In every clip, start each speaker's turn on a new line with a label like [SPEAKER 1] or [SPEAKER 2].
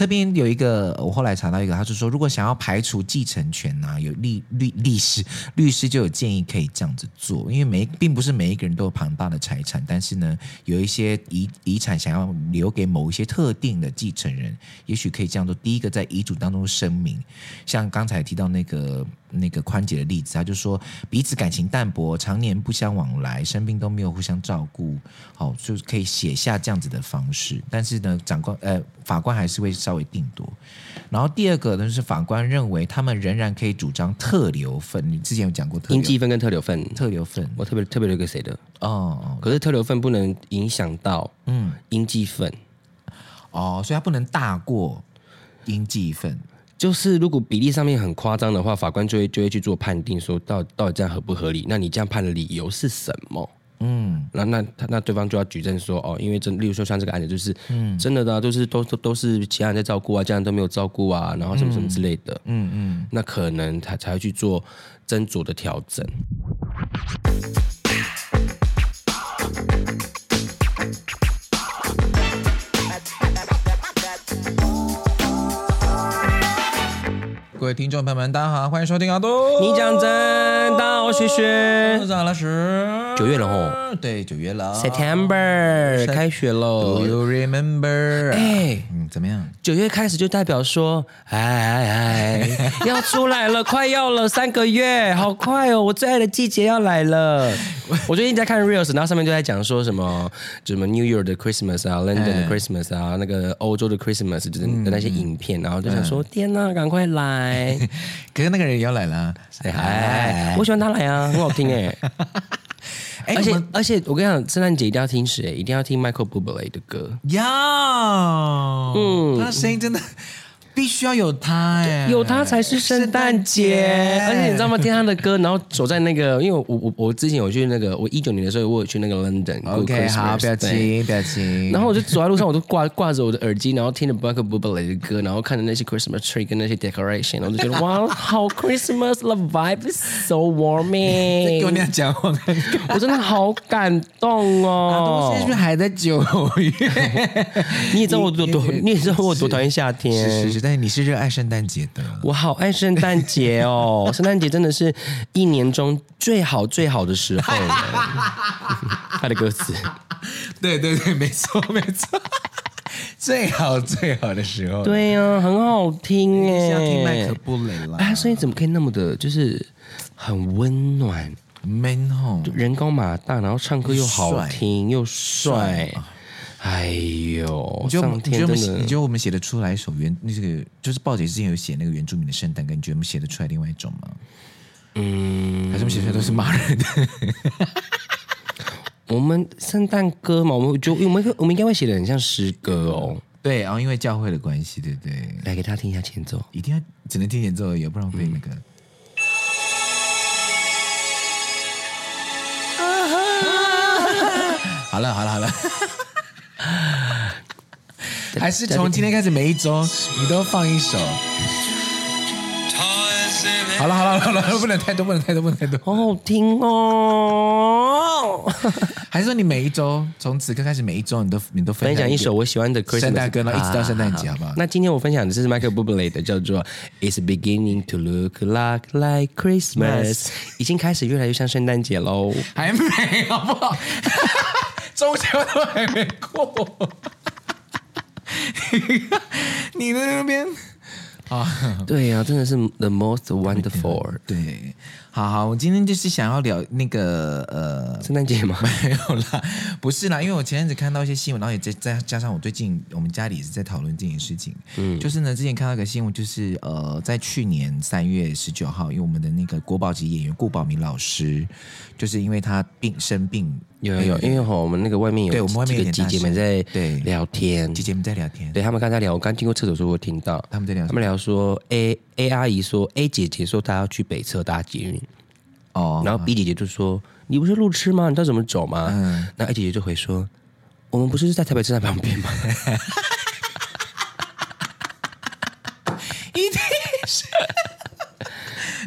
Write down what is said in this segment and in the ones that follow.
[SPEAKER 1] 这边有一个，我后来查到一个，他是说，如果想要排除继承权呢、有律律律师律师就有建议可以这样子做，因为每并不是每一个人都有庞大的财产，但是呢，有一些遗遗产想要留给某一些特定的继承人，也许可以这样做。第一个在遗嘱当中声明，像刚才提到那个那个宽姐的例子，他就说彼此感情淡薄，常年不相往来，生病都没有互相照顾，好，就是可以写下这样子的方式。但是呢，长官呃法官还是会稍微定夺。然后第二个呢，是法官认为他们仍然可以主张特留份。你之前有讲过特
[SPEAKER 2] 应继分跟特留份，
[SPEAKER 1] 特留份，
[SPEAKER 2] 我特别特别留给谁的？
[SPEAKER 1] 哦，
[SPEAKER 2] 可是特留份不能影响到嗯应继份，
[SPEAKER 1] 哦，所以它不能大过应继份。
[SPEAKER 2] 就是如果比例上面很夸张的话，法官就会就会去做判定，说到到底这样合不合理？那你这样判的理由是什么？嗯，那那他那对方就要举证说，哦，因为真，例如说像这个案子，就是，嗯，真的的、啊，都是都都都是其他人在照顾啊，家人都没有照顾啊，然后什么什么之类的，嗯嗯，嗯，那可能他才会去做斟酌的调整。
[SPEAKER 1] 各位听众朋友们，大家好，欢迎收听阿多。
[SPEAKER 2] 你讲真，大家好，学学。
[SPEAKER 1] 我是阿拉师。
[SPEAKER 2] 九月了哦，
[SPEAKER 1] 对，九月了。
[SPEAKER 2] September 开学喽。
[SPEAKER 1] Do you remember？
[SPEAKER 2] 哎，
[SPEAKER 1] 嗯，怎么样？
[SPEAKER 2] 九月开始就代表说，哎哎哎，要出来了，快要了，三个月，好快哦！我最爱的季节要来了。我最近在看 Reels，然后上面就在讲说什么，什么 New York 的 Christmas 啊，London 的 Christmas 啊，那个欧洲的 Christmas 就是的那些影片，然后就想说，天哪，赶快来！
[SPEAKER 1] 可是那个人也要来了，
[SPEAKER 2] 哎，我喜欢他来啊，很好听哎。而且而且，我跟你讲，圣诞节一定要听谁？一定要听 Michael Bublé 的歌。
[SPEAKER 1] 要，嗯，他的声音真的。必须要有他哎，
[SPEAKER 2] 有他才是圣诞节。而且你知道吗？听他的歌，然后走在那个，因为我我我之前有去那个，我一九年的时候我有去那个 London。
[SPEAKER 1] OK，好，不要急，不要急。
[SPEAKER 2] 然后我就走在路上，我都挂挂着我的耳机，然后听着 bucklebubble 的歌，然后看着那些 Christmas tree 跟那些 decoration，我就觉得 哇，好 Christmas，the vibe is so warming。
[SPEAKER 1] 跟我那样讲话，
[SPEAKER 2] 我真的好感动哦。
[SPEAKER 1] 现在是不是还在九月？
[SPEAKER 2] 你也知道我多多，你也知道我多讨厌夏天。
[SPEAKER 1] 你是热爱圣诞节的，
[SPEAKER 2] 我好爱圣诞节哦！圣诞节真的是一年中最好最好的时候了。他的歌词，
[SPEAKER 1] 对对对，没错 没错，最好最好的时候，
[SPEAKER 2] 对呀、啊，很好听哎，
[SPEAKER 1] 要听麦克布雷了。
[SPEAKER 2] 哎，声音怎么可以那么的，就是很温暖
[SPEAKER 1] ，man 吼，
[SPEAKER 2] 人高马大，然后唱歌又好听又帅。哎呦，
[SPEAKER 1] 你觉得你觉得我们你觉得我们写得出来一首原那个就是报姐之前有写那个原住民的圣诞歌，你觉得我们写得出来另外一种吗？嗯，还是我们写出来都是骂人的？
[SPEAKER 2] 我们圣诞歌嘛，我们就我们我们应该会写的很像诗歌哦。
[SPEAKER 1] 对，然后因为教会的关系，对不对？
[SPEAKER 2] 来给大家听一下前奏，
[SPEAKER 1] 一定要只能听前奏而已，不然会那个。好了好了好了。还是从今天开始，每一周你都放一首。好了好了好了，不能太多，不能太多，不能太多。
[SPEAKER 2] 好好听哦！
[SPEAKER 1] 还是说你每一周从此刻开始，每一周你都你都分享
[SPEAKER 2] 一首我喜欢的圣
[SPEAKER 1] 诞歌，然后一直到圣诞节，好不好？
[SPEAKER 2] 那今天我分享的是 Michael Bublé 的，叫做《It's Beginning to Look Like Like Christmas》，已经开始越来越像圣诞节喽。
[SPEAKER 1] 还没，好不好？中秋都还没过。你在那边啊？
[SPEAKER 2] 对呀、啊，真的是 the most wonderful。
[SPEAKER 1] 对，好好，我今天就是想要聊那个呃，
[SPEAKER 2] 圣诞节吗？
[SPEAKER 1] 没有啦，不是啦，因为我前阵子看到一些新闻，然后也再再加上我最近我们家里也是在讨论这件事情。嗯，就是呢，之前看到一个新闻，就是呃，在去年三月十九号，因为我们的那个国宝级演员顾宝明老师，就是因为他病生病。
[SPEAKER 2] 有有有，因为哈，我们那个外面有对，我们外面有姐姐们在对。聊天，
[SPEAKER 1] 姐姐们在聊天，
[SPEAKER 2] 对他们刚才聊，我刚经过厕所时候，我听到。
[SPEAKER 1] 他们在聊，
[SPEAKER 2] 他们聊说，A A 阿姨说，A 姐姐说她要去北车搭捷运，哦，然后 B 姐姐就说，你不是路痴吗？你知道怎么走吗？嗯，那 A 姐姐就回说，我们不是在台北车站旁边吗？
[SPEAKER 1] 一定是。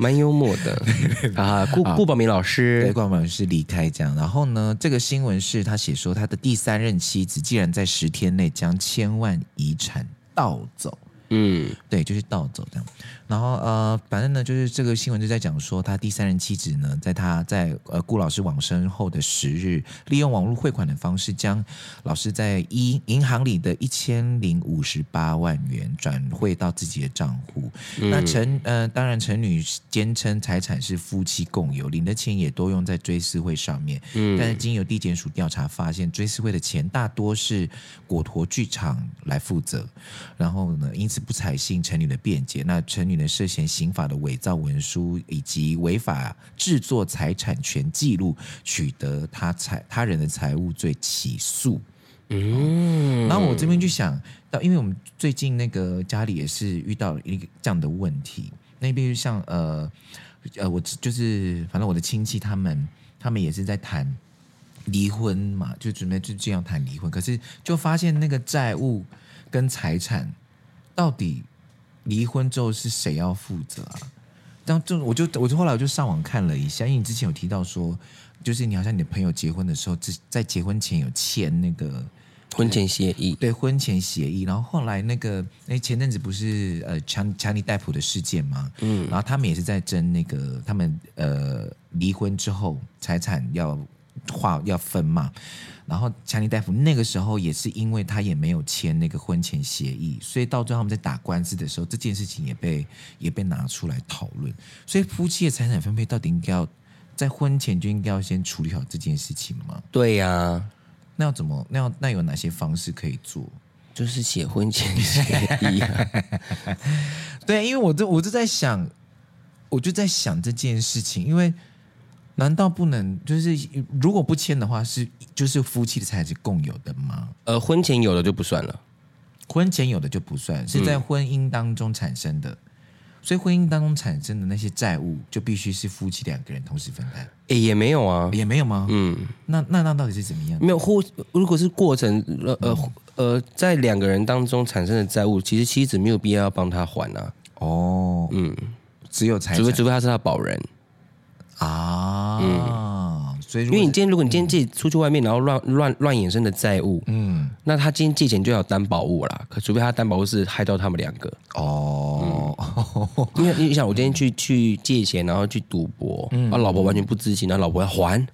[SPEAKER 2] 蛮幽默的。啊，顾顾宝明老师，
[SPEAKER 1] 对，顾宝明老师离开这样，然后呢，这个新闻是他写说他的第三任妻子竟然在十天内将千万遗产盗走，
[SPEAKER 2] 嗯，
[SPEAKER 1] 对，就是盗走这样。然后呃，反正呢，就是这个新闻就在讲说，他第三任妻子呢，在他在呃顾老师往生后的十日，利用网络汇款的方式，将老师在一银行里的一千零五十八万元转汇到自己的账户。嗯、那陈呃，当然陈女坚称财产是夫妻共有，领的钱也都用在追思会上面。嗯，但是经由地检署调查发现，追思会的钱大多是果陀剧场来负责，然后呢，因此不采信陈女的辩解。那陈女呢？涉嫌刑法的伪造文书以及违法制作财产权记录，取得他财他人的财物罪起诉。嗯，然后我这边就想到，因为我们最近那个家里也是遇到一个这样的问题，那边就像呃呃，我就是反正我的亲戚他们他们也是在谈离婚嘛，就准备就这样谈离婚，可是就发现那个债务跟财产到底。离婚之后是谁要负责啊？然后就我就我就后来我就上网看了一下，因为你之前有提到说，就是你好像你的朋友结婚的时候，在结婚前有签那个
[SPEAKER 2] 婚前协议，
[SPEAKER 1] 对婚前协议。然后后来那个那前阵子不是呃强强尼戴普的事件吗？嗯，然后他们也是在争那个他们呃离婚之后财产要划要分嘛。然后强尼大夫那个时候也是因为他也没有签那个婚前协议，所以到最后他们在打官司的时候，这件事情也被也被拿出来讨论。所以夫妻的财产分配到底应该要在婚前就应该要先处理好这件事情吗？
[SPEAKER 2] 对呀、啊，
[SPEAKER 1] 那要怎么？那要那有哪些方式可以做？
[SPEAKER 2] 就是写婚前协议、啊。
[SPEAKER 1] 对，因为我就我就在想，我就在想这件事情，因为。难道不能就是如果不签的话，是就是夫妻的财产是共有的吗？
[SPEAKER 2] 呃，婚前有的就不算了，
[SPEAKER 1] 婚前有的就不算，是在婚姻当中产生的，嗯、所以婚姻当中产生的那些债务就必须是夫妻两个人同时分担。
[SPEAKER 2] 诶，也没有啊，
[SPEAKER 1] 也没有吗？嗯，那那那到底是怎么样？
[SPEAKER 2] 没有或如果是过程呃呃呃，在两个人当中产生的债务，其实妻子没有必要要帮他还啊。哦，嗯，
[SPEAKER 1] 只有财产，
[SPEAKER 2] 除非除非他是他保人。
[SPEAKER 1] 啊，嗯，所以
[SPEAKER 2] 因为你今天如果你今天借出去外面，然后乱乱乱衍生的债务，嗯，那他今天借钱就要担保物啦。可除非他担保物是害到他们两个。哦，嗯、因为你想，我今天去去借钱，然后去赌博，嗯，啊，老婆完全不知情，然后老婆要还。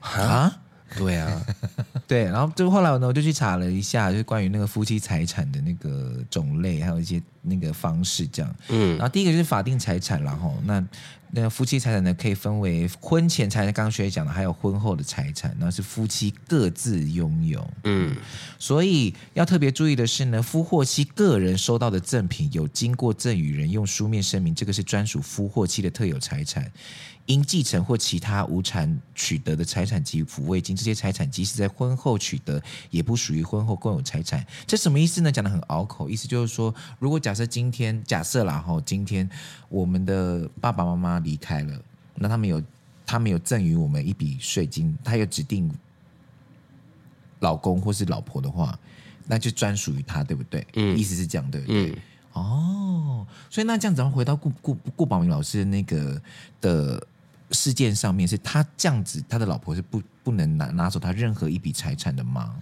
[SPEAKER 2] 啊？对啊，
[SPEAKER 1] 对，然后就后来呢，我就去查了一下，就是关于那个夫妻财产的那个种类，还有一些那个方式，这样，嗯，然后第一个就是法定财产，然后那。那夫妻财产呢，可以分为婚前财产，刚刚学姐讲的，还有婚后的财产，那是夫妻各自拥有。嗯，所以要特别注意的是呢，夫或妻个人收到的赠品有经过赠与人用书面声明，这个是专属夫或妻的特有财产。因继承或其他无产取得的财产及抚慰金，这些财产即使在婚后取得，也不属于婚后共有财产。这什么意思呢？讲的很拗口，意思就是说，如果假设今天假设啦哈，今天我们的爸爸妈妈离开了，那他们有他们有赠予我们一笔税金，他有指定老公或是老婆的话，那就专属于他，对不对？嗯，意思是这样，对不对？嗯、哦，所以那这样子，回到顾顾顾宝明老师的那个的。事件上面是他这样子，他的老婆是不不能拿拿走他任何一笔财产的吗？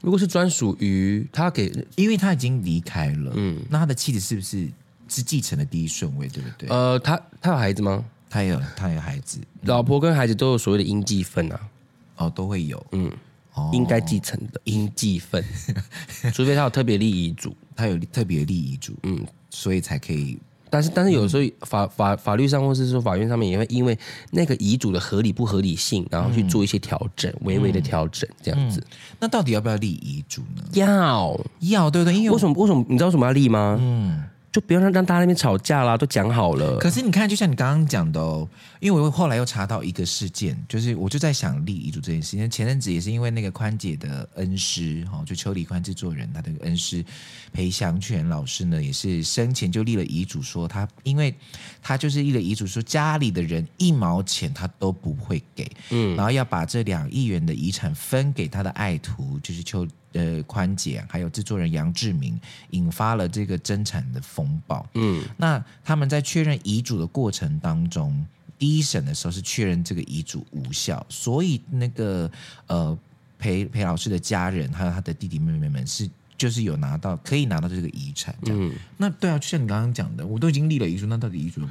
[SPEAKER 2] 如果是专属于他给，
[SPEAKER 1] 因为他已经离开了，嗯，那他的妻子是不是是继承的第一顺位，对不对？
[SPEAKER 2] 呃，他他有孩子吗？
[SPEAKER 1] 他有，他有孩子，
[SPEAKER 2] 老婆跟孩子都有所谓的应继分啊，
[SPEAKER 1] 哦，都会有，嗯，
[SPEAKER 2] 哦，应该继承的 应继分，除非他有特别立遗嘱，
[SPEAKER 1] 他有特别立遗嘱，嗯，所以才可以。
[SPEAKER 2] 但是，但是有时候法法法律上，或是说法院上面，也会因为那个遗嘱的合理不合理性，然后去做一些调整，微微的调整，这样子。那
[SPEAKER 1] 到底要不要立遗嘱呢？
[SPEAKER 2] 要
[SPEAKER 1] 要，对不对？因为
[SPEAKER 2] 为什么？为什么？你知道为什么要立吗？嗯。就不要让让大家那边吵架啦，都讲好了。
[SPEAKER 1] 可是你看，就像你刚刚讲的哦，因为我后来又查到一个事件，就是我就在想立遗嘱这件事情。前阵子也是因为那个宽姐的恩师哈，就邱礼宽制作人他的恩师裴祥全老师呢，也是生前就立了遗嘱，说他因为他就是立了遗嘱，说家里的人一毛钱他都不会给，嗯，然后要把这两亿元的遗产分给他的爱徒，就是邱。呃，宽姐还有制作人杨志明，引发了这个争产的风暴。嗯，那他们在确认遗嘱的过程当中，第一审的时候是确认这个遗嘱无效，所以那个呃裴裴老师的家人还有他的弟弟妹妹们是就是有拿到可以拿到这个遗产。嗯，那对啊，就像你刚刚讲的，我都已经立了遗嘱，那到底遗嘱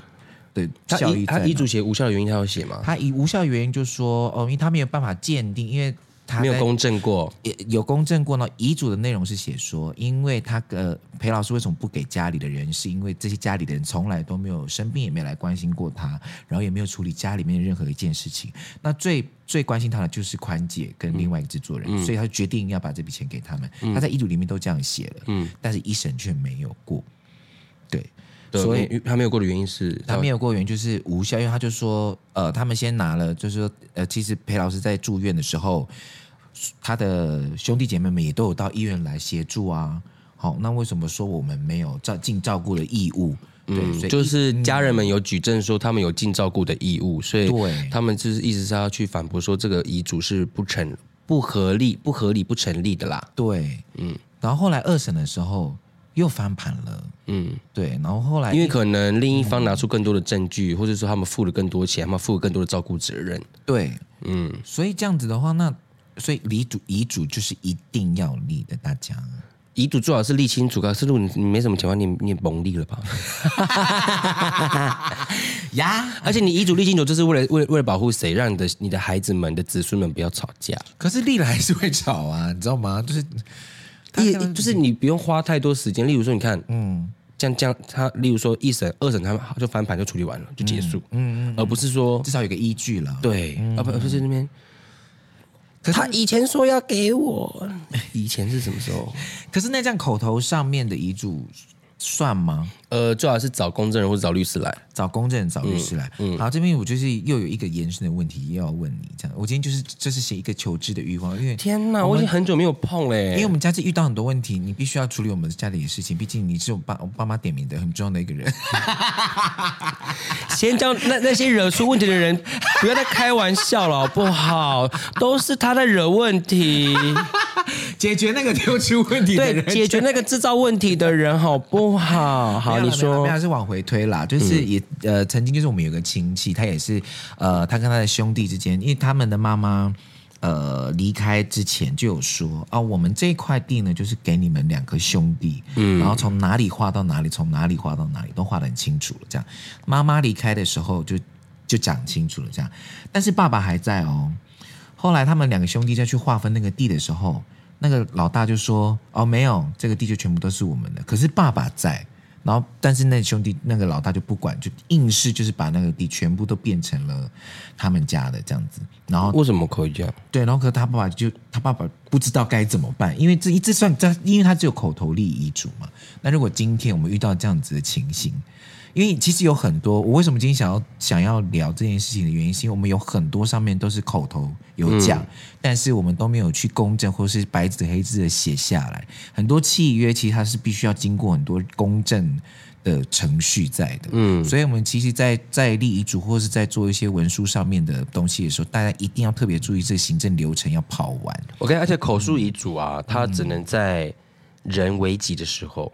[SPEAKER 1] 的效益？
[SPEAKER 2] 他遗嘱写无效的原因，他要写吗？
[SPEAKER 1] 他遗无效的原因就是说，哦，因为他没有办法鉴定，因为。
[SPEAKER 2] 没有公证过，
[SPEAKER 1] 有公证过呢。遗嘱的内容是写说，因为他呃裴老师为什么不给家里的人，是因为这些家里的人从来都没有生病，也没有来关心过他，然后也没有处理家里面的任何一件事情。那最最关心他的就是宽姐跟另外一个制作人，嗯、所以他决定要把这笔钱给他们。嗯、他在遗嘱里面都这样写了，嗯，但是一审却没有过。对，
[SPEAKER 2] 对所以他没有过的原因是
[SPEAKER 1] 他没有过的原因就是无效，因为他就说，呃，他们先拿了，就是说，呃，其实裴老师在住院的时候。他的兄弟姐妹们也都有到医院来协助啊，好，那为什么说我们没有照尽照顾的义务？对，
[SPEAKER 2] 嗯、所以就是家人们有举证说他们有尽照顾的义务，所以对。他们就是一直是要去反驳说这个遗嘱是不成不合理、不合理、不成立的啦。
[SPEAKER 1] 对，嗯，然后后来二审的时候又翻盘了，嗯，对，然后后来
[SPEAKER 2] 因为可能另一方拿出更多的证据，嗯、或者说他们付了更多钱，他们负了更多的照顾责任，
[SPEAKER 1] 对，嗯，所以这样子的话，那。所以遗嘱遗嘱就是一定要立的，大家
[SPEAKER 2] 遗嘱最好是立清楚。可是如果你你没什么钱的话，你你也甭立了吧？
[SPEAKER 1] 呀！
[SPEAKER 2] 而且你遗嘱立清楚，就是为了为了为了保护谁，让你的你的孩子们的子孙们不要吵架。
[SPEAKER 1] 可是立了还是会吵啊，你知道吗？就是
[SPEAKER 2] 也就是你不用花太多时间。例如说，你看，嗯，这样这样，他例如说一审、二审，他们就翻盘就处理完了，就结束。嗯嗯，嗯，
[SPEAKER 1] 而不是说至少有个依据了。
[SPEAKER 2] 对，而不而不是那边。可是他以前说要给我，以前是什么时候？
[SPEAKER 1] 可是那张口头上面的遗嘱算吗？
[SPEAKER 2] 呃，最好是找公证人或者找律师来，
[SPEAKER 1] 找公证人、找律师来。嗯，好，这边我就是又有一个延伸的问题要问你，这样，我今天就是这是写一个求知的欲望，因为
[SPEAKER 2] 天哪，我已经很久没有碰嘞，
[SPEAKER 1] 因为我们家是遇到很多问题，你必须要处理我们家里的事情，毕竟你是我爸我爸妈点名的很重要的一个人。
[SPEAKER 2] 先叫 那那些惹出问题的人不要再开玩笑了，好不好？都是他在惹问题，
[SPEAKER 1] 解决那个丢出问题的人，
[SPEAKER 2] 对，解决那个制造问题的人，好不好？好。你说，
[SPEAKER 1] 还是往回推啦，就是也、嗯、呃，曾经就是我们有个亲戚，他也是呃，他跟他的兄弟之间，因为他们的妈妈呃离开之前就有说啊、哦，我们这块地呢，就是给你们两个兄弟，嗯，然后从哪里划到哪里，从哪里划到哪里都划得很清楚了。这样，妈妈离开的时候就就讲清楚了，这样，但是爸爸还在哦。后来他们两个兄弟再去划分那个地的时候，那个老大就说哦，没有，这个地就全部都是我们的。可是爸爸在。然后，但是那兄弟那个老大就不管，就硬是就是把那个地全部都变成了他们家的这样子。然后
[SPEAKER 2] 为什么可以这样？
[SPEAKER 1] 对，然后可是他爸爸就他爸爸不知道该怎么办，因为这一这算这，因为他只有口头立遗嘱嘛。那如果今天我们遇到这样子的情形，因为其实有很多，我为什么今天想要想要聊这件事情的原因，是因为我们有很多上面都是口头有讲，嗯、但是我们都没有去公证，或是白纸黑字的写下来。很多契约其实它是必须要经过很多公证的程序在的。嗯，所以我们其实在，在在立遗嘱或是在做一些文书上面的东西的时候，大家一定要特别注意这个行政流程要跑完。
[SPEAKER 2] OK，而且口述遗嘱啊，嗯、它只能在人危急的时候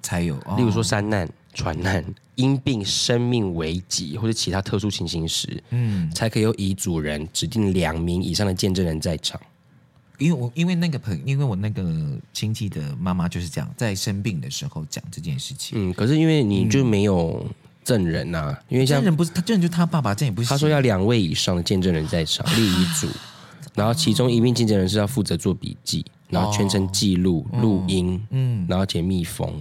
[SPEAKER 1] 才有，
[SPEAKER 2] 例如说山难。传难、因病、生命危急或者其他特殊情形时，嗯，才可以由遗嘱人指定两名以上的见证人在场。
[SPEAKER 1] 因为我因为那个朋，因为我那个亲戚的妈妈就是这样，在生病的时候讲这件事情。
[SPEAKER 2] 嗯，可是因为你就没有证人呐、因为像
[SPEAKER 1] 证人不是他，证人就是他爸爸，这也不是。
[SPEAKER 2] 他说要两位以上的见证人在场立遗嘱，然后其中一名见证人是要负责做笔记，然后全程记录、录音，嗯，然后且密封。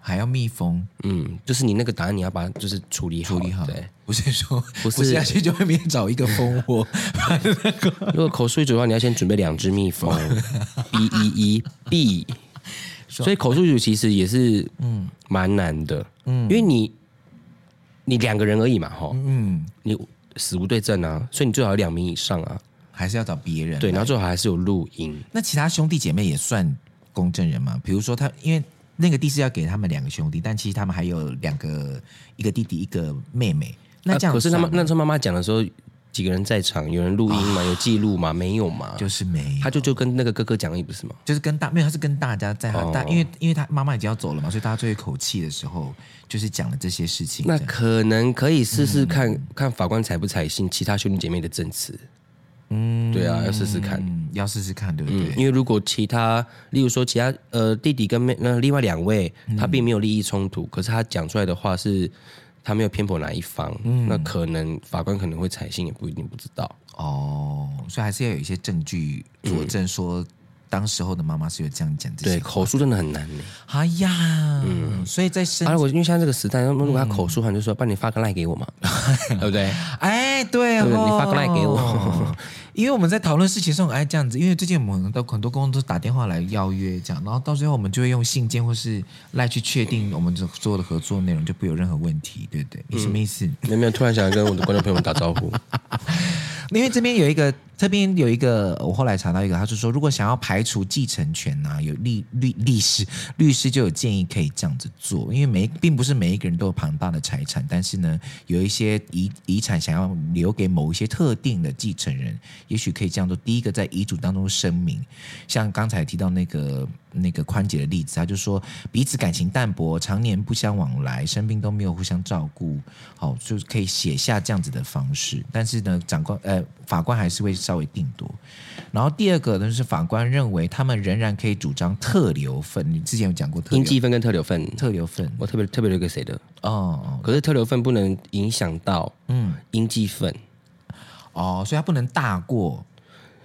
[SPEAKER 1] 还要密封，
[SPEAKER 2] 嗯，就是你那个答案，你要把它就是处理好，处理好，对，
[SPEAKER 1] 不是说不是下去就外面找一个蜂窝。
[SPEAKER 2] 如果口述遗嘱的话，你要先准备两只蜜蜂，B E E B。所以口述遗嘱其实也是嗯蛮难的，嗯，因为你你两个人而已嘛，哈，嗯，你死无对证啊，所以你最好有两名以上啊，
[SPEAKER 1] 还是要找别人，
[SPEAKER 2] 对，然后最好还是有录音。
[SPEAKER 1] 那其他兄弟姐妹也算公证人吗？比如说他，因为。那个地是要给他们两个兄弟，但其实他们还有两个，一个弟弟，一个妹妹。那这样、啊，可
[SPEAKER 2] 是他们那时候妈妈讲的时候，几个人在场？有人录音吗？哦、有记录吗？没有嘛？
[SPEAKER 1] 就是没有。
[SPEAKER 2] 他就就跟那个哥哥讲也，不是吗？
[SPEAKER 1] 就是跟大没有，他是跟大家在大，哦、因为因为他妈妈已经要走了嘛，所以大家最后一口气的时候，就是讲了这些事情。
[SPEAKER 2] 那可能可以试试看、嗯、看法官采不采信其他兄弟姐妹的证词。嗯，对啊，要试试看，
[SPEAKER 1] 要试试看，对不对？
[SPEAKER 2] 嗯，因为如果其他，例如说其他呃弟弟跟妹那另外两位，他并没有利益冲突，嗯、可是他讲出来的话是他没有偏颇哪一方，嗯、那可能法官可能会采信，也不一定不知道。
[SPEAKER 1] 哦，所以还是要有一些证据佐证说。嗯当时候的妈妈是有这样讲的，
[SPEAKER 2] 对，口述真的很难呢。
[SPEAKER 1] 哎呀，嗯，所以在生，
[SPEAKER 2] 而我因为现在这个时代，如果他口述，他就说，帮你发个赖给我嘛，对不对？
[SPEAKER 1] 哎，对哦，
[SPEAKER 2] 你发个赖给我，
[SPEAKER 1] 因为我们在讨论事情的时候，哎，这样子，因为最近我们都很多公司都打电话来邀约，这样，然后到最后我们就会用信件或是赖去确定我们所有的合作内容，就不有任何问题，对不对？你什么意思？
[SPEAKER 2] 没有没有，突然想要跟我的观众朋友们打招呼。
[SPEAKER 1] 因为这边有一个，这边有一个，我后来查到一个，他就说，如果想要排除继承权呐、有律律律师律师就有建议可以这样子做，因为每并不是每一个人都有庞大的财产，但是呢，有一些遗遗产想要留给某一些特定的继承人，也许可以这样做。第一个在遗嘱当中声明，像刚才提到那个那个宽姐的例子，他就说彼此感情淡薄，常年不相往来，生病都没有互相照顾，好，就可以写下这样子的方式。但是呢，长官呃。法官还是会稍微定夺，然后第二个呢是法官认为他们仍然可以主张特留份。你之前有讲过
[SPEAKER 2] 特应继分跟特留份，
[SPEAKER 1] 特留份
[SPEAKER 2] 我特别特别留给谁的？哦，可是特留份不能影响到嗯应继份，
[SPEAKER 1] 哦，所以它不能大过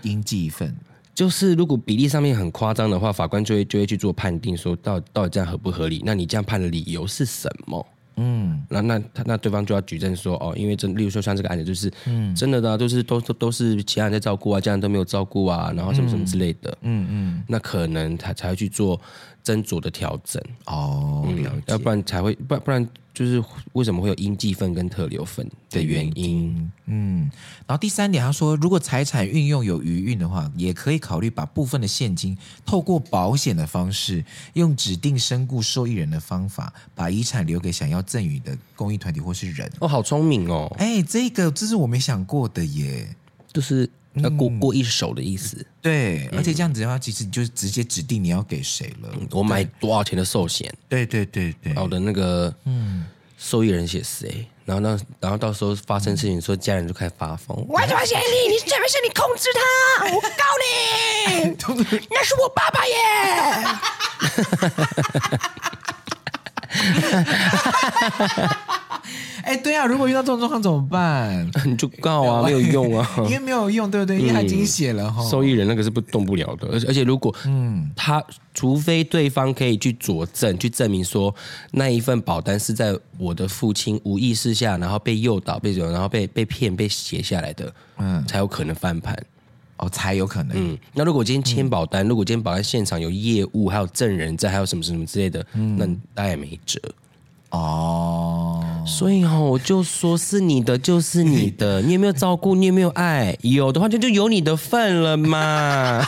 [SPEAKER 1] 应继份。
[SPEAKER 2] 就是如果比例上面很夸张的话，法官就会就会去做判定，说到到底这样合不合理？那你这样判的理由是什么？嗯，那那他那对方就要举证说哦，因为真，例如说像这个案子，就是嗯，真的的，都是都都都是其他人在照顾啊，家人都没有照顾啊，然后什么什么之类的，嗯嗯，嗯，那可能他才会去做斟酌的调整哦，要不然才会不不然。就是为什么会有应继分跟特留份的原因，
[SPEAKER 1] 嗯，然后第三点，他说，如果财产运用有余韵的话，也可以考虑把部分的现金透过保险的方式，用指定身故受益人的方法，把遗产留给想要赠与的公益团体或是人。
[SPEAKER 2] 哦，好聪明哦！
[SPEAKER 1] 哎，这个这是我没想过的耶，
[SPEAKER 2] 就是要过过一手的意思。嗯、
[SPEAKER 1] 对，而且这样子的话，其实你就是直接指定你要给谁了。
[SPEAKER 2] 我买多少钱的寿险？
[SPEAKER 1] 对对对对，
[SPEAKER 2] 我的那个嗯。受益人写谁，然后呢，然后到时候发生事情，说家人就开始发疯。我怎么写你？你是不是你控制他？我告你！那是我爸爸
[SPEAKER 1] 耶！哎，对啊，如果遇到这种状况怎么办？
[SPEAKER 2] 你就告啊，没有用啊，
[SPEAKER 1] 因为没有用，对不对？因为他已经写了哈。
[SPEAKER 2] 受益人那个是不动不了的，而且而且如果嗯，他除非对方可以去佐证，去证明说那一份保单是在我的父亲无意识下，然后被诱导、被然后被被骗、被写下来的，嗯，才有可能翻盘。
[SPEAKER 1] 哦，才有可能。
[SPEAKER 2] 嗯，那如果今天签保单，如果今天保单现场有业务，还有证人在，还有什么什么之类的，嗯，那大家也没辙。哦，所以哦，我就说是你的就是你的，你有没有照顾？你有没有爱？有的话就就有你的份了嘛。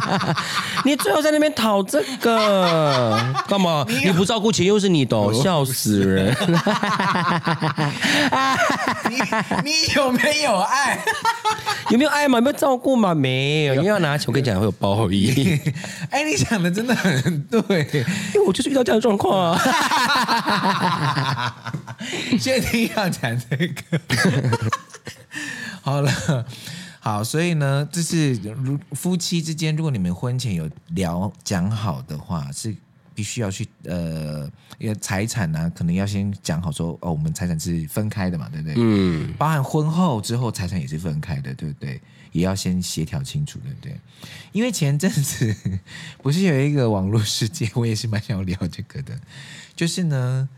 [SPEAKER 2] 你最后在那边讨这个干嘛？你，不照顾钱又是你的，哦，笑死人。
[SPEAKER 1] 你你有没有爱？
[SPEAKER 2] 有没有爱嘛？有没有照顾嘛？没有。你要拿钱，我跟你讲会有报应。
[SPEAKER 1] 哎，你讲的真的很对，
[SPEAKER 2] 因为我就是遇到这样的状况啊。哈哈哈哈哈！
[SPEAKER 1] 现在要讲这个，好了，好，所以呢，就是如夫妻之间，如果你们婚前有聊讲好的话，是必须要去呃，因为财产呢、啊，可能要先讲好说，哦，我们财产是分开的嘛，对不对？嗯，包含婚后之后财产也是分开的，对不对？也要先协调清楚，对不对？因为前阵子 不是有一个网络事件，我也是蛮想要聊这个的，就是呢。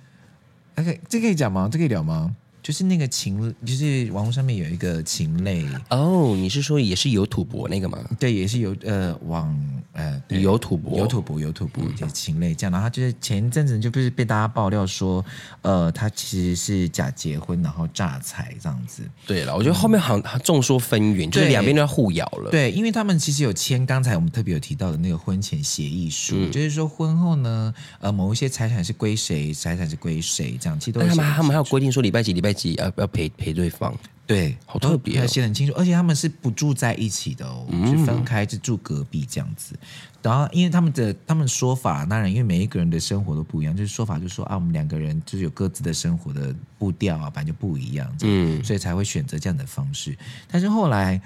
[SPEAKER 1] OK，这可以讲吗？这可以聊吗？就是那个禽，就是网络上面有一个禽类
[SPEAKER 2] 哦。你是说也是有土博那个吗？
[SPEAKER 1] 对，也是有呃网呃
[SPEAKER 2] 有土博
[SPEAKER 1] 有土博有土博就是禽类这样。然后他就是前一阵子就不是被大家爆料说，呃，他其实是假结婚然后诈财这样子。
[SPEAKER 2] 对了，我觉得后面好像众说纷纭，就是两边都要互咬了。
[SPEAKER 1] 对，因为他们其实有签刚才我们特别有提到的那个婚前协议书，嗯、就是说婚后呢，呃，某一些财产是归谁，财产是归谁这样。其实都是
[SPEAKER 2] 他们他们还有规定说礼拜几礼拜。要要陪陪对方？
[SPEAKER 1] 对，
[SPEAKER 2] 好特别、哦，
[SPEAKER 1] 写得很清楚，而且他们是不住在一起的哦，嗯、是分开，是住隔壁这样子。然后，因为他们的他们说法，当然，因为每一个人的生活都不一样，就是说法就是说啊，我们两个人就是有各自的生活的步调啊，反正就不一样，嗯，所以才会选择这样的方式。但是后来。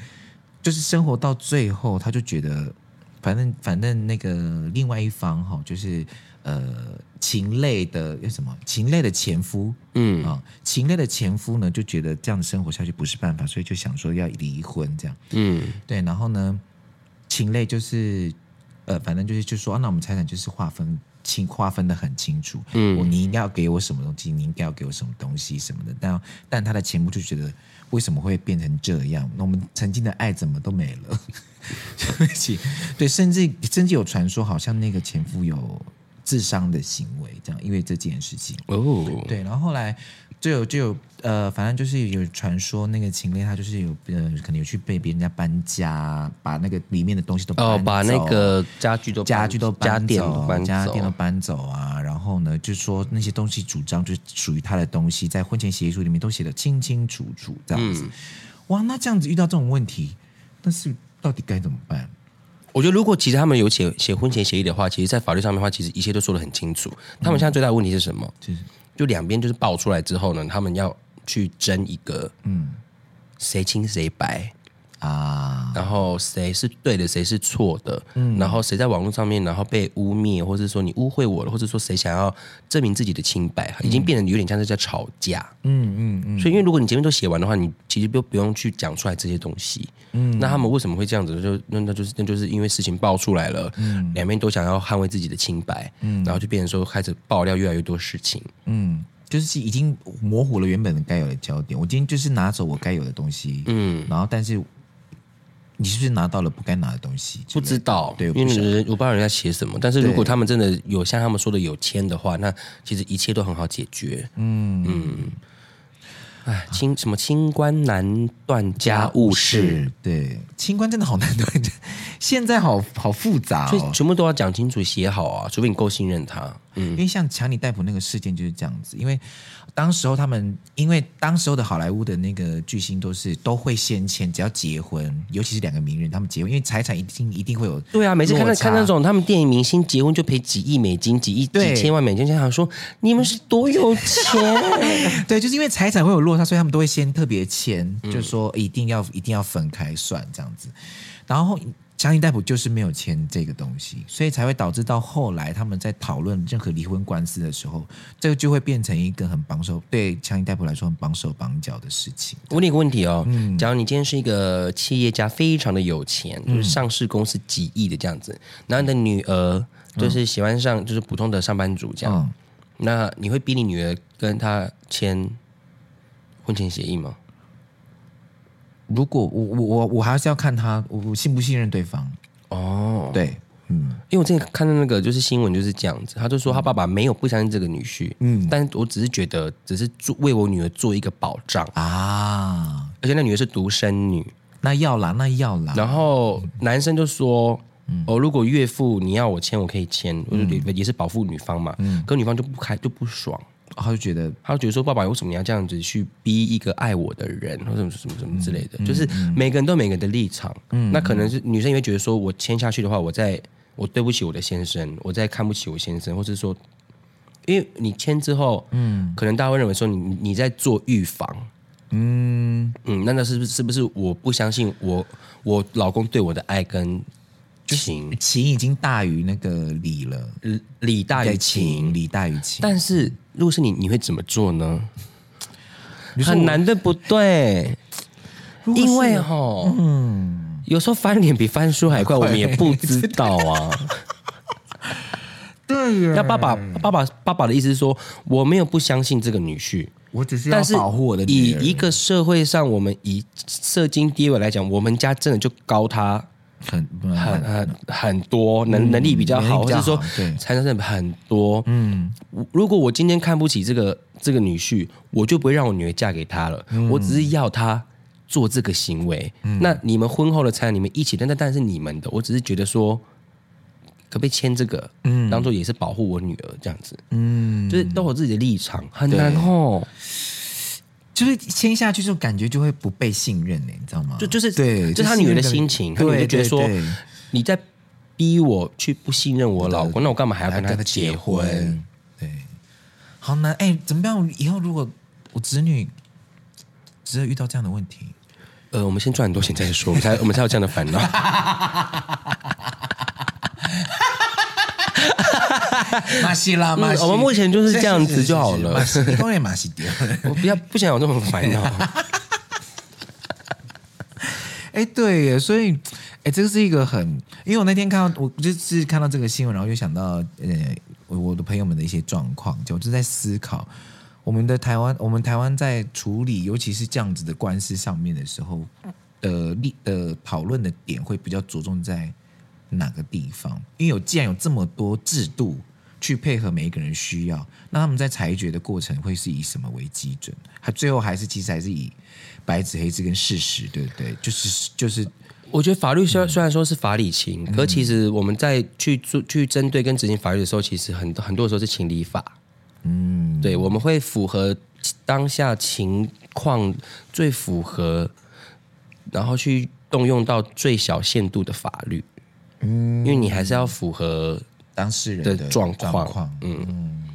[SPEAKER 1] 就是生活到最后，他就觉得，反正反正那个另外一方哈，就是呃，禽类的有什么？禽类的前夫，嗯。啊，禽类的前夫呢，就觉得这样的生活下去不是办法，所以就想说要离婚这样，嗯，对，然后呢，禽类就是呃，反正就是就说，啊，那我们财产就是划分。清划分的很清楚，嗯，我你应该要给我什么东西，你应该要给我什么东西什么的，但但他的前夫就觉得为什么会变成这样？那我们曾经的爱怎么都没了？对不起，对，甚至甚至有传说，好像那个前夫有自伤的行为，这样因为这件事情哦，对，然后后来。就有就有呃，反正就是有传说，那个禽类他就是有呃，可能有去被别人家搬家，把那个里面的东西都搬走，
[SPEAKER 2] 哦，把那个家具都
[SPEAKER 1] 家具都搬
[SPEAKER 2] 走，
[SPEAKER 1] 家电都搬走啊。然后呢，就说那些东西主张就是属于他的东西，在婚前协议书里面都写的清清楚楚，这样子。嗯、哇，那这样子遇到这种问题，但是到底该怎么办？
[SPEAKER 2] 我觉得如果其实他们有写写婚前协议的话，其实，在法律上面的话，其实一切都说得很清楚。他们现在最大的问题是什么？就是。就两边就是爆出来之后呢，他们要去争一个，嗯，谁清谁白啊，然后谁是对的，谁是错的，嗯，然后谁在网络上面然后被污蔑，或者说你污秽我了，或者说谁想要证明自己的清白，已经变得有点像是在吵架，嗯嗯嗯。所以，因为如果你前面都写完的话，你其实就不用去讲出来这些东西，嗯。那他们为什么会这样子？就那那就是那就是因为事情爆出来了，嗯，两边都想要捍卫自己的清白，嗯，然后就变成说开始爆料越来越多事情，
[SPEAKER 1] 嗯。就是已经模糊了原本的该有的焦点。我今天就是拿走我该有的东西，嗯，然后但是你是不是拿到了不该拿的东西？
[SPEAKER 2] 不知道，对，因为人我不知道人家写什么。但是如果他们真的有像他们说的有签的话，那其实一切都很好解决。嗯嗯。哎，清什么清官难断家务事？
[SPEAKER 1] 对，清官真的好难断，现在好好复杂，
[SPEAKER 2] 所以全部都要讲清楚、写好啊，除非你够信任他。
[SPEAKER 1] 嗯，因为像强尼戴普那个事件就是这样子，因为当时候他们，因为当时候的好莱坞的那个巨星都是都会先签，只要结婚，尤其是两个名人，他们结婚，因为财产一定一定会有。
[SPEAKER 2] 对啊，每次看那看那种他们电影明星结婚就赔几亿美金、几亿几千万美金，就想说你们是多有钱？
[SPEAKER 1] 对，就是因为财产会有落差，所以他们都会先特别签，嗯、就是说一定要一定要分开算这样子，然后。强尼戴普就是没有签这个东西，所以才会导致到后来他们在讨论任何离婚官司的时候，这个就会变成一个很绑手，对强尼戴普来说很绑手绑脚的事情。
[SPEAKER 2] 我问你一个问题哦，嗯，假如你今天是一个企业家，非常的有钱，就是上市公司几亿的这样子，嗯、然后你的女儿就是喜欢上就是普通的上班族这样，嗯、那你会逼你女儿跟他签婚前协议吗？
[SPEAKER 1] 如果我我我我还是要看他我信不信任对方。哦，对，嗯，
[SPEAKER 2] 因为我之前看到那个就是新闻就是这样子，他就说他爸爸没有不相信这个女婿，嗯，但我只是觉得只是做为我女儿做一个保障。啊，而且那女儿是独生女，
[SPEAKER 1] 那要啦那要啦，
[SPEAKER 2] 然后男生就说，嗯、哦，如果岳父你要我签我可以签，我就也是保护女方嘛，嗯，可女方就不开就不爽。
[SPEAKER 1] 他就觉得，
[SPEAKER 2] 他就觉得说，爸爸为什么你要这样子去逼一个爱我的人，或者什么什么什么之类的？嗯、就是每个人都有每个人的立场。嗯，那可能是女生也会觉得说，我签下去的话，我在我对不起我的先生，我在看不起我先生，或是说，因为你签之后，嗯，可能大家会认为说你你在做预防。嗯嗯，那那是不是是不是我不相信我我老公对我的爱跟？情
[SPEAKER 1] 情已经大于那个理了，
[SPEAKER 2] 理大于情，
[SPEAKER 1] 理大于情。
[SPEAKER 2] 但是如果是你，你会怎么做呢？很难的，不对？因为哈，嗯，有时候翻脸比翻书还快，我们也不知道啊。
[SPEAKER 1] 对呀。
[SPEAKER 2] 那爸爸，爸爸，爸爸的意思是说，我没有不相信这个女婿，
[SPEAKER 1] 我只是要保护我的。
[SPEAKER 2] 以一个社会上，我们以社经地位来讲，我们家真的就高他。很很很很多能能力比较好，或者说财产是很多。嗯，如果我今天看不起这个这个女婿，我就不会让我女儿嫁给他了。嗯、我只是要他做这个行为。嗯、那你们婚后的财产你们一起，但但但是你们的。我只是觉得说，可不可以签这个？嗯，当做也是保护我女儿这样子。嗯，就是都有自己的立场，很难哦。
[SPEAKER 1] 就是签下去，就感觉就会不被信任呢，你知道吗？
[SPEAKER 2] 就就是对，就他女儿的心情，他女儿就觉得说你在逼我去不信任我老公，那我干嘛还要跟他结婚？
[SPEAKER 1] 对，好难哎，怎么办？以后如果我子女只有遇到这样的问题，
[SPEAKER 2] 呃，我们先赚很多钱再说，我们才我们才有这样的烦恼。
[SPEAKER 1] 马西拉，马西，
[SPEAKER 2] 我们目前就是这样子就好了。
[SPEAKER 1] 当然马西掉，
[SPEAKER 2] 我不要不想有这么烦恼。
[SPEAKER 1] 哎，对耶，所以，哎，这个是一个很，因为我那天看到，我就是看到这个新闻，然后就想到，呃，我的朋友们的一些状况，就我就在思考，我们的台湾，我们台湾在处理，尤其是这样子的官司上面的时候，的立的讨论的点会比较着重在。哪个地方？因为有既然有这么多制度去配合每一个人需要，那他们在裁决的过程会是以什么为基准？他最后还是其实还是以白纸黑字跟事实，对不对？就是就是，
[SPEAKER 2] 我觉得法律虽然虽然说是法理情，嗯、可其实我们在去做去针对跟执行法律的时候，其实很很多时候是情理法。嗯，对，我们会符合当下情况最符合，然后去动用到最小限度的法律。嗯，因为你还是要符合
[SPEAKER 1] 当事人的状况。嗯嗯，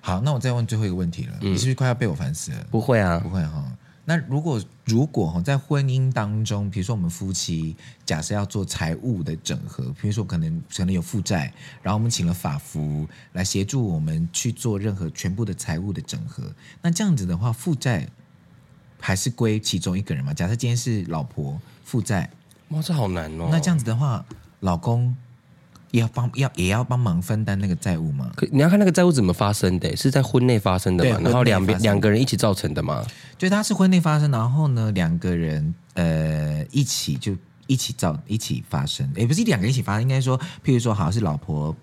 [SPEAKER 1] 好，那我再问最后一个问题了。嗯、你是不是快要被我烦死了？
[SPEAKER 2] 不会啊，
[SPEAKER 1] 不会哈。那如果如果哈在婚姻当中，比如说我们夫妻假设要做财务的整合，比如说可能可能有负债，然后我们请了法服来协助我们去做任何全部的财务的整合，那这样子的话，负债还是归其中一个人嘛？假设今天是老婆负债，
[SPEAKER 2] 哇，这好难哦。
[SPEAKER 1] 那这样子的话。老公也要帮要也要帮忙分担那个债务吗？
[SPEAKER 2] 可你要看那个债务怎么发生的，是在婚内发生的嘛？然后两边两个人一起造成的吗？
[SPEAKER 1] 对他是婚内发生，然后呢两个人呃一起就一起造一起发生，也不是两个人一起发生，应该说，譬如说好像是老婆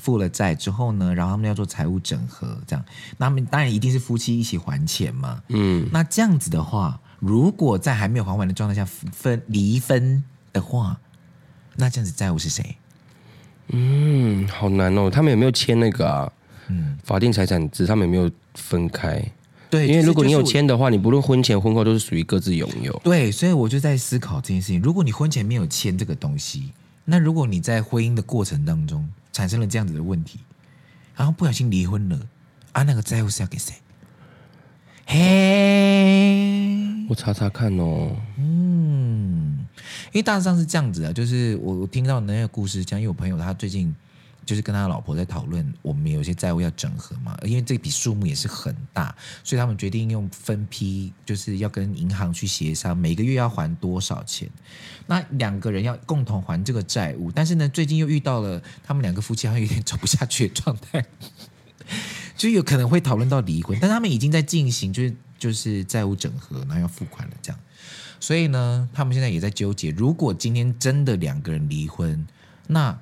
[SPEAKER 1] 付了债之后呢，然后他们要做财务整合，这样，那他们当然一定是夫妻一起还钱嘛。嗯，那这样子的话，如果在还没有还完的状态下分离婚的话。那这样子债务是谁？
[SPEAKER 2] 嗯，好难哦。他们有没有签那个啊？嗯，法定财产制，他们有没有分开？
[SPEAKER 1] 对，
[SPEAKER 2] 因为如果你有签的话，你不论婚前婚后都是属于各自拥有。
[SPEAKER 1] 对，所以我就在思考这件事情。如果你婚前没有签这个东西，那如果你在婚姻的过程当中产生了这样子的问题，然后不小心离婚了，啊，那个债务是要给谁？嘿，
[SPEAKER 2] 我查查看哦。
[SPEAKER 1] 嗯。因为大致上是这样子的，就是我我听到那个故事，讲因为我朋友他最近就是跟他老婆在讨论，我们有些债务要整合嘛，因为这笔数目也是很大，所以他们决定用分批，就是要跟银行去协商，每个月要还多少钱。那两个人要共同还这个债务，但是呢，最近又遇到了他们两个夫妻好像有点走不下去的状态，就有可能会讨论到离婚，但他们已经在进行，就是就是债务整合，然后要付款了这样。所以呢，他们现在也在纠结，如果今天真的两个人离婚，那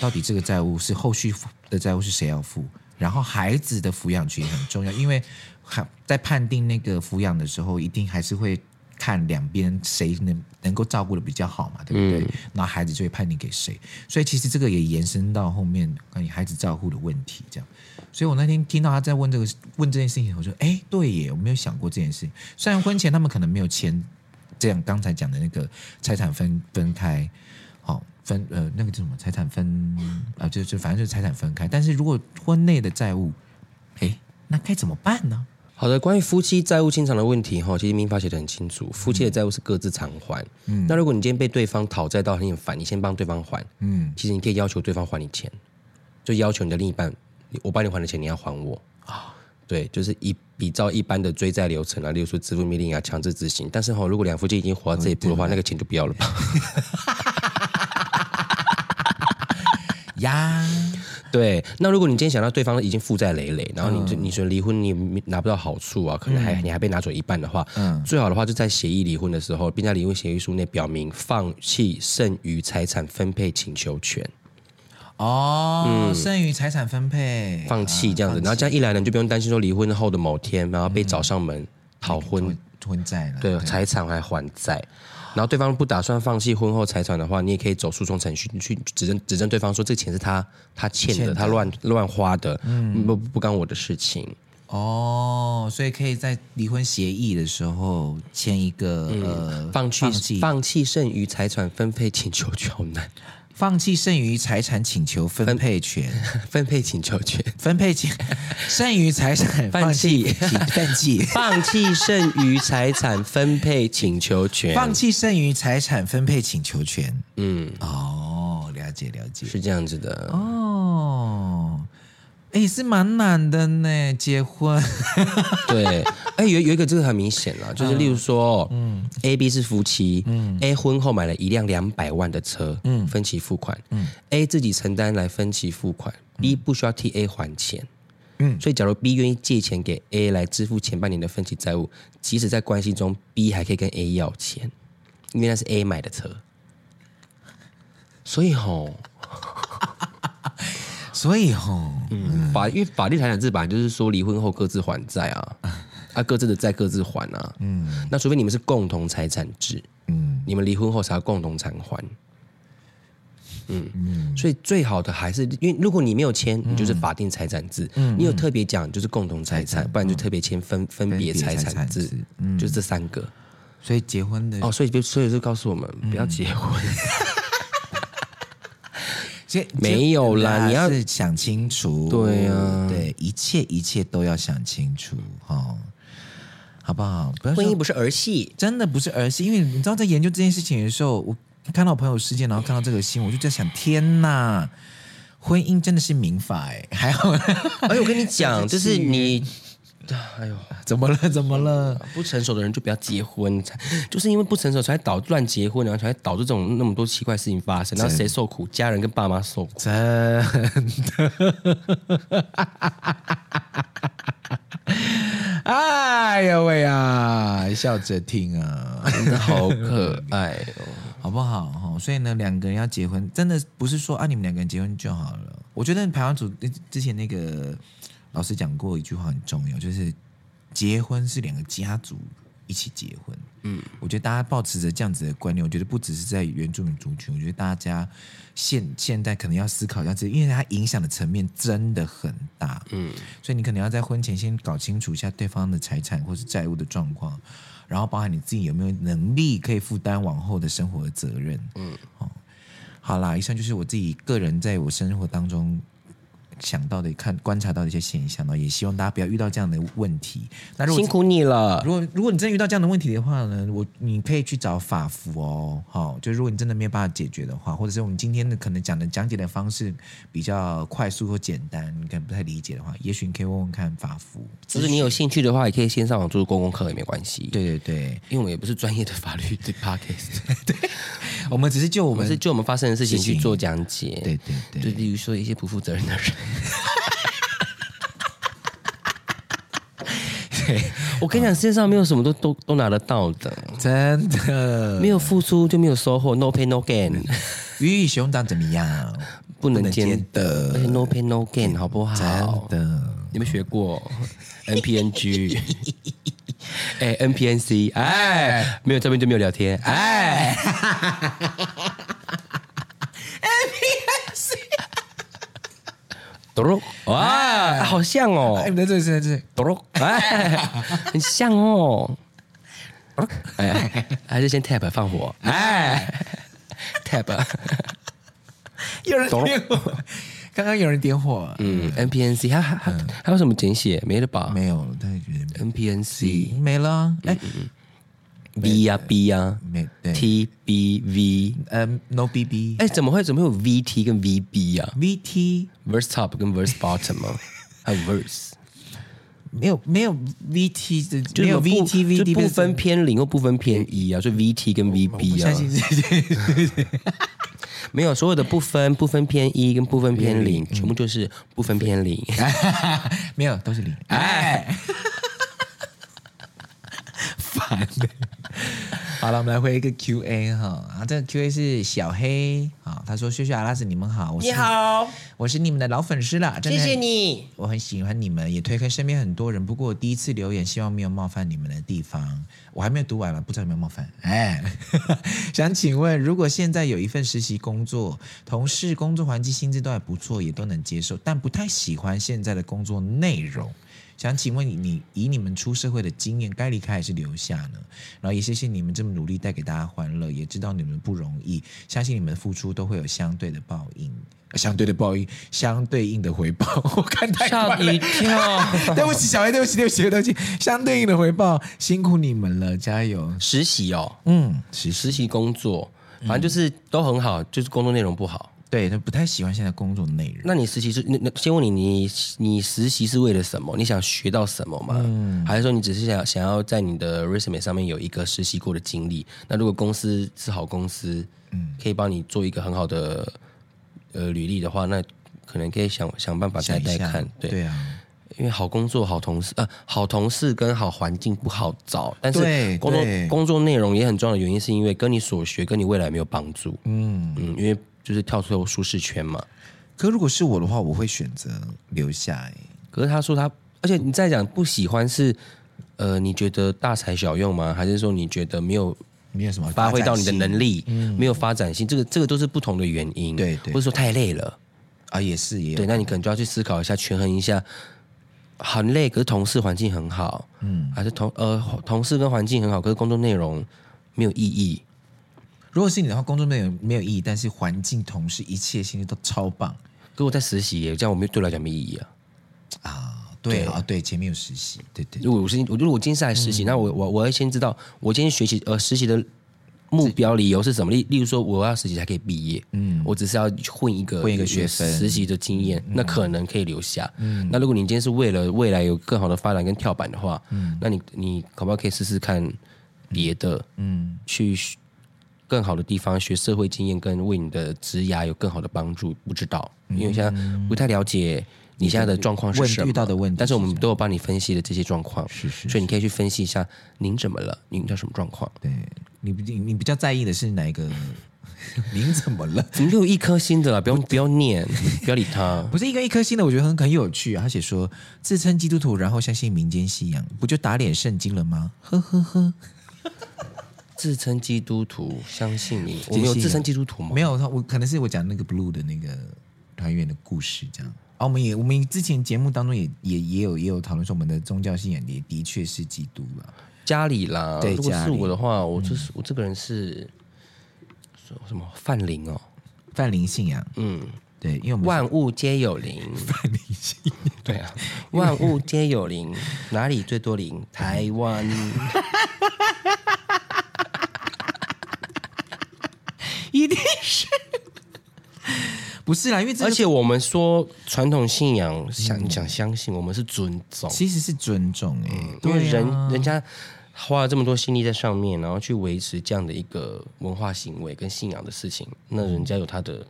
[SPEAKER 1] 到底这个债务是后续的债务是谁要付？然后孩子的抚养权也很重要，因为还在判定那个抚养的时候，一定还是会看两边谁能能够照顾的比较好嘛，对不对？那、嗯、孩子就会判定给谁。所以其实这个也延伸到后面关于孩子照顾的问题，这样。所以我那天听到他在问这个问这件事情，我说：哎，对耶，我没有想过这件事情。虽然婚前他们可能没有签。这样刚才讲的那个财产分分开，好、哦、分呃那个叫什么财产分啊，就就反正就是财产分开。但是如果婚内的债务，哎，那该怎么办呢？
[SPEAKER 2] 好的，关于夫妻债务清偿的问题哈，其实民法写得很清楚，夫妻的债务是各自偿还。嗯，那如果你今天被对方讨债到很烦，你先帮对方还。嗯，其实你可以要求对方还你钱，就要求你的另一半，我帮你还的钱你要还我啊。对，就是一比照一般的追债流程啊，例如说支付命令啊，强制执行。但是哈，如果两夫妻已经活到这一步的话，那个钱就不要了吧。
[SPEAKER 1] 呀，
[SPEAKER 2] 对。那如果你今天想到对方已经负债累累，然后你就你说离婚你拿不到好处啊，可能还你还被拿走一半的话，嗯，最好的话就在协议离婚的时候，并在离婚协议书内表明放弃剩余财产分配请求权。
[SPEAKER 1] 哦，嗯、剩余财产分配，
[SPEAKER 2] 放弃这样子，啊、然后这样一来呢，你就不用担心说离婚后的某天，然后被找上门讨婚、
[SPEAKER 1] 嗯、婚债了，
[SPEAKER 2] 对，财产还还债，然后对方不打算放弃婚后财产的话，你也可以走诉讼程序去指证指证对方说这钱是他他欠的，欠的他乱乱花的，嗯，不不干我的事情。
[SPEAKER 1] 哦，所以可以在离婚协议的时候签一个、
[SPEAKER 2] 放弃放弃剩余财产分配请求权。
[SPEAKER 1] 放弃剩余财产请求分配权，
[SPEAKER 2] 分配请求权，
[SPEAKER 1] 分配请 剩余财产 放弃，放弃。
[SPEAKER 2] 放弃剩余财产分配请求权，
[SPEAKER 1] 放弃剩余财产分配请求权。嗯，哦，了解了解，
[SPEAKER 2] 是这样子的。
[SPEAKER 1] 哦。哎，是蛮难的呢，结婚。
[SPEAKER 2] 对，哎，有有一个这个很明显了，就是例如说，嗯，A、B 是夫妻，嗯，A 婚后买了一辆两百万的车，嗯，分期付款，嗯，A 自己承担来分期付款，B 不需要替 A 还钱，嗯，所以假如 B 愿意借钱给 A 来支付前半年的分期债务，即使在关系中，B 还可以跟 A 要钱，因为那是 A 买的车，所以吼。
[SPEAKER 1] 所以哈，
[SPEAKER 2] 嗯，法因为法律财产制本来就是说离婚后各自还债啊，啊，各自的债各自还啊，嗯，那除非你们是共同财产制，嗯，你们离婚后才要共同偿还，嗯嗯，所以最好的还是因为如果你没有签，你就是法定财产制，嗯，你有特别讲就是共同财产，不然就特别签分分别财产制，嗯，就这三个，
[SPEAKER 1] 所以结婚的
[SPEAKER 2] 哦，所以就所以就告诉我们不要结婚。没有啦，你要是
[SPEAKER 1] 想清楚。
[SPEAKER 2] 对啊，
[SPEAKER 1] 对，一切一切都要想清楚，哈，好不好？
[SPEAKER 2] 婚姻不是儿戏，
[SPEAKER 1] 真的不是儿戏。因为你知道，在研究这件事情的时候，我看到朋友事件，然后看到这个新闻，我就在想：天哪，婚姻真的是民法哎，还好。
[SPEAKER 2] 哎，我跟你讲，就是你。哎呦，
[SPEAKER 1] 怎么了？怎么了？
[SPEAKER 2] 不成熟的人就不要结婚，才就是因为不成熟才导乱结婚，然后才导致这种那么多奇怪事情发生。然后谁受苦？家人跟爸妈受苦。
[SPEAKER 1] 真的。哎呦喂啊！笑着听啊，
[SPEAKER 2] 真的好可爱哦，
[SPEAKER 1] 好不好？哈，所以呢，两个人要结婚，真的不是说啊，你们两个人结婚就好了。我觉得排湾组之前那个。老师讲过一句话很重要，就是结婚是两个家族一起结婚。嗯，我觉得大家保持着这样子的观念，我觉得不只是在原住民族群，我觉得大家现现在可能要思考一下，这因为它影响的层面真的很大。嗯，所以你可能要在婚前先搞清楚一下对方的财产或是债务的状况，然后包含你自己有没有能力可以负担往后的生活的责任。嗯，好，好啦，以上就是我自己个人在我生活当中。想到的、看观察到的一些现象呢，也希望大家不要遇到这样的问题。那如果
[SPEAKER 2] 辛苦你了。
[SPEAKER 1] 如果如果你真的遇到这样的问题的话呢，我你可以去找法服哦。好，就如果你真的没有办法解决的话，或者是我们今天的可能讲的讲解的方式比较快速或简单，你可能不太理解的话，也许你可以问问看法服。
[SPEAKER 2] 就是你有兴趣的话，也可以先上网做公共课也没关系。
[SPEAKER 1] 对对对，
[SPEAKER 2] 因为我们也不是专业的法律的 podcast，
[SPEAKER 1] 对，我们只是就我们，
[SPEAKER 2] 我们是就我们发生的事情去做讲解。
[SPEAKER 1] 对对对，
[SPEAKER 2] 就例如说一些不负责任的人。对，我跟你讲，世界上没有什么都都都拿得到的，
[SPEAKER 1] 真的，
[SPEAKER 2] 没有付出就没有收获，no pain no gain。
[SPEAKER 1] 鱼与熊掌怎么样？
[SPEAKER 2] 不能兼得，no pain no gain，好不好？
[SPEAKER 1] 真的，
[SPEAKER 2] 有没有学过？N P N G？哎，N P N C，哎，没有照片就没有聊天，哎。哆罗哇，好像哦！
[SPEAKER 1] 哎，在这里，在这里，
[SPEAKER 2] 哆罗，哎，很像哦。哎，还是先 tap 放火，哎，tap。
[SPEAKER 1] 有人点火，刚刚有人点火。
[SPEAKER 2] 嗯，NPNC，还还还还有什么简写？没了吧？
[SPEAKER 1] 没有，大家觉得
[SPEAKER 2] NPNC
[SPEAKER 1] 没了。哎。
[SPEAKER 2] B 呀 B 呀，T B V，
[SPEAKER 1] 嗯，No B B，
[SPEAKER 2] 哎，怎么会怎么会有 V T 跟 V B 呀
[SPEAKER 1] ？V T
[SPEAKER 2] verse top 跟 verse bottom 吗？还有 verse，
[SPEAKER 1] 没有没有 V T 的，没有 V T V D
[SPEAKER 2] 不分偏零又不分偏一啊，所以 V T 跟 V B 啊，没有所有的不分不分偏一跟不分偏零，全部就是不分偏零，
[SPEAKER 1] 没有都是零，哎，烦。的。好了，我们来回一个 Q A 哈啊，这个 Q A 是小黑啊，他说：“秀秀阿拉斯，你们好，
[SPEAKER 2] 你好，
[SPEAKER 1] 我是你们的老粉丝了，
[SPEAKER 2] 真的谢谢你，
[SPEAKER 1] 我很喜欢你们，也推开身边很多人。不过我第一次留言，希望没有冒犯你们的地方，我还没有读完了，不知道有没有冒犯。哎，想请问，如果现在有一份实习工作，同事工作环境、薪资都还不错，也都能接受，但不太喜欢现在的工作内容。”想请问你，你以你们出社会的经验，该离开还是留下呢？然后也谢谢你们这么努力带给大家欢乐，也知道你们不容易，相信你们的付出都会有相对的报应，相对的报应，相对应的回报。我看太
[SPEAKER 2] 吓一跳，
[SPEAKER 1] 对不起，小 A，对不起，对不起，对不起，相对应的回报，辛苦你们了，加油！
[SPEAKER 2] 实习哦，
[SPEAKER 1] 嗯，
[SPEAKER 2] 实实习工作，反正就是都很好，就是工作内容不好。
[SPEAKER 1] 对，他不太喜欢现在工作内容。
[SPEAKER 2] 那你实习是那那先问你，你你实习是为了什么？你想学到什么吗？嗯，还是说你只是想想要在你的 resume 上面有一个实习过的经历？那如果公司是好公司，嗯，可以帮你做一个很好的呃履历的话，那可能可以想想办法再带看。对
[SPEAKER 1] 对啊，
[SPEAKER 2] 因为好工作、好同事，呃，好同事跟好环境不好找，但是工作工作内容也很重要的原因，是因为跟你所学跟你未来没有帮助。嗯嗯，因为。就是跳出舒适圈嘛。
[SPEAKER 1] 可如果是我的话，我会选择留下欸。
[SPEAKER 2] 可是他说他，而且你再讲不喜欢是，呃，你觉得大材小用吗？还是说你觉得没有
[SPEAKER 1] 没有什么
[SPEAKER 2] 发挥到你的能力，没有发展性？这个这个都是不同的原因。
[SPEAKER 1] 对对，
[SPEAKER 2] 或者说太累了
[SPEAKER 1] 啊，也是也
[SPEAKER 2] 对。那你可能就要去思考一下，权衡一下，很累，可是同事环境很好，嗯，还是同呃同事跟环境很好，可是工作内容没有意义。
[SPEAKER 1] 如果是你的话，工作没有没有意义，但是环境、同事一切心情都超棒。
[SPEAKER 2] 可我在实习耶，这样我没对我来讲没意义啊。
[SPEAKER 1] 啊，对啊，对，前面有实习，对对。
[SPEAKER 2] 如果我是我，如果我今天是来实习，嗯、那我我我要先知道我今天学习呃实习的目标理由是什么？例例如说，我要实习才可以毕业，嗯，我只是要混一个
[SPEAKER 1] 混一个学分
[SPEAKER 2] 实习的经验，嗯、那可能可以留下。嗯，那如果你今天是为了未来有更好的发展跟跳板的话，嗯，那你你可不可以试试看别的？嗯，去。更好的地方学社会经验，跟为你的职涯有更好的帮助，不知道，因为现在不太了解你现在的状况是什么，
[SPEAKER 1] 遇到的问题，
[SPEAKER 2] 但是我们都有帮你分析的这些状况，
[SPEAKER 1] 是是，
[SPEAKER 2] 所以你可以去分析一下您怎么了，您叫什么状况？
[SPEAKER 1] 对，你你你比较在意的是哪一个？您怎么了？
[SPEAKER 2] 怎么有一颗星的了？不用不要念，不要理他。
[SPEAKER 1] 不是一个一颗星的，我觉得很很有趣啊。他写说自称基督徒，然后相信民间信仰，不就打脸圣经了吗？呵呵呵。
[SPEAKER 2] 自称基督徒，相信你。我没有自称基督徒吗？
[SPEAKER 1] 没有，我可能是我讲那个 Blue 的那个团员的故事，这样。啊，我们也我们之前节目当中也也也有也有讨论说，我们的宗教信仰也的确是基督了。
[SPEAKER 2] 家里啦，
[SPEAKER 1] 对，
[SPEAKER 2] 如果是我的话，我就是、嗯、我这个人是说什么范灵哦，
[SPEAKER 1] 范灵信仰。嗯，对，因为我们
[SPEAKER 2] 万物皆有灵，
[SPEAKER 1] 范灵信仰。
[SPEAKER 2] 对啊，万物皆有灵，哪里最多灵？台湾。
[SPEAKER 1] 一定是，不是啦，因为
[SPEAKER 2] 而且我们说传统信仰，想想相信，我们是尊重，
[SPEAKER 1] 其实是尊重哎、欸，
[SPEAKER 2] 因为人、啊、人家花了这么多心力在上面，然后去维持这样的一个文化行为跟信仰的事情，那人家有他的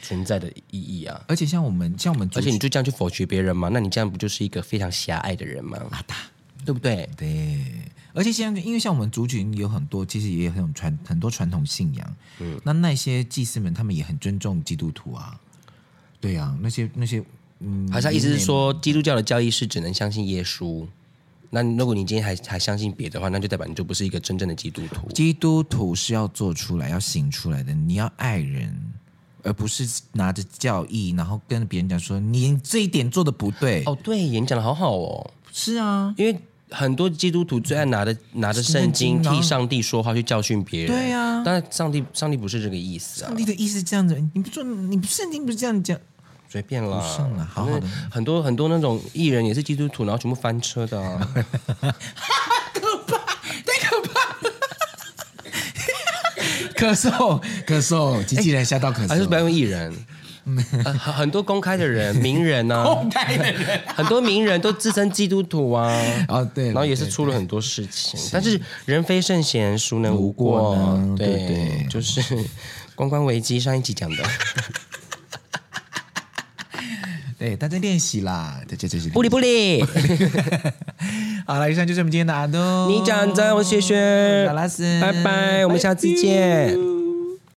[SPEAKER 2] 存在的意义啊。
[SPEAKER 1] 而且像我们，像我们，
[SPEAKER 2] 而且你就这样去否决别人嘛？那你这样不就是一个非常狭隘的人吗？
[SPEAKER 1] 啊，
[SPEAKER 2] 对不对？
[SPEAKER 1] 对。而且现在，因为像我们族群有很多，其实也有很传很多传统信仰。嗯，那那些祭司们，他们也很尊重基督徒啊。对啊，那些那些，嗯，
[SPEAKER 2] 好像意思是说，基督教的教义是只能相信耶稣。那如果你今天还还相信别的话，那就代表你就不是一个真正的基督徒。
[SPEAKER 1] 基督徒是要做出来、要行出来的。你要爱人，而不是拿着教义，然后跟别人讲说你这一点做的不对。
[SPEAKER 2] 哦，对，演讲的好好哦。
[SPEAKER 1] 是啊，
[SPEAKER 2] 因为。很多基督徒最爱拿着拿着圣经替上帝说话，去教训别人。
[SPEAKER 1] 对呀、啊，
[SPEAKER 2] 但是上帝上帝不是这个意思啊。
[SPEAKER 1] 上帝的意思是这样子，你不做，你圣经不是这样讲，
[SPEAKER 2] 随便啦。
[SPEAKER 1] 好好的，
[SPEAKER 2] 很多很多那种艺人也是基督徒，然后全部翻车的啊。
[SPEAKER 1] 可怕，太可怕了！咳嗽咳嗽，机器人吓到咳嗽，欸、
[SPEAKER 2] 还是不要用艺人。呃、很多公开的人，名人呢、啊？
[SPEAKER 1] 公开的人，
[SPEAKER 2] 很多名人都自称基督徒啊。
[SPEAKER 1] 哦，对，
[SPEAKER 2] 然后也是出了很多事情。但是人非圣贤，孰能
[SPEAKER 1] 无过？
[SPEAKER 2] 对，
[SPEAKER 1] 对对，
[SPEAKER 2] 就是公关危机上一集讲的。
[SPEAKER 1] 对，大家练习啦，大家就是
[SPEAKER 2] 不离不离。
[SPEAKER 1] 好了，以上就是我们今天的阿东。
[SPEAKER 2] 你讲真，我谢谢，
[SPEAKER 1] 小拉斯，
[SPEAKER 2] 拜拜，我们下次见。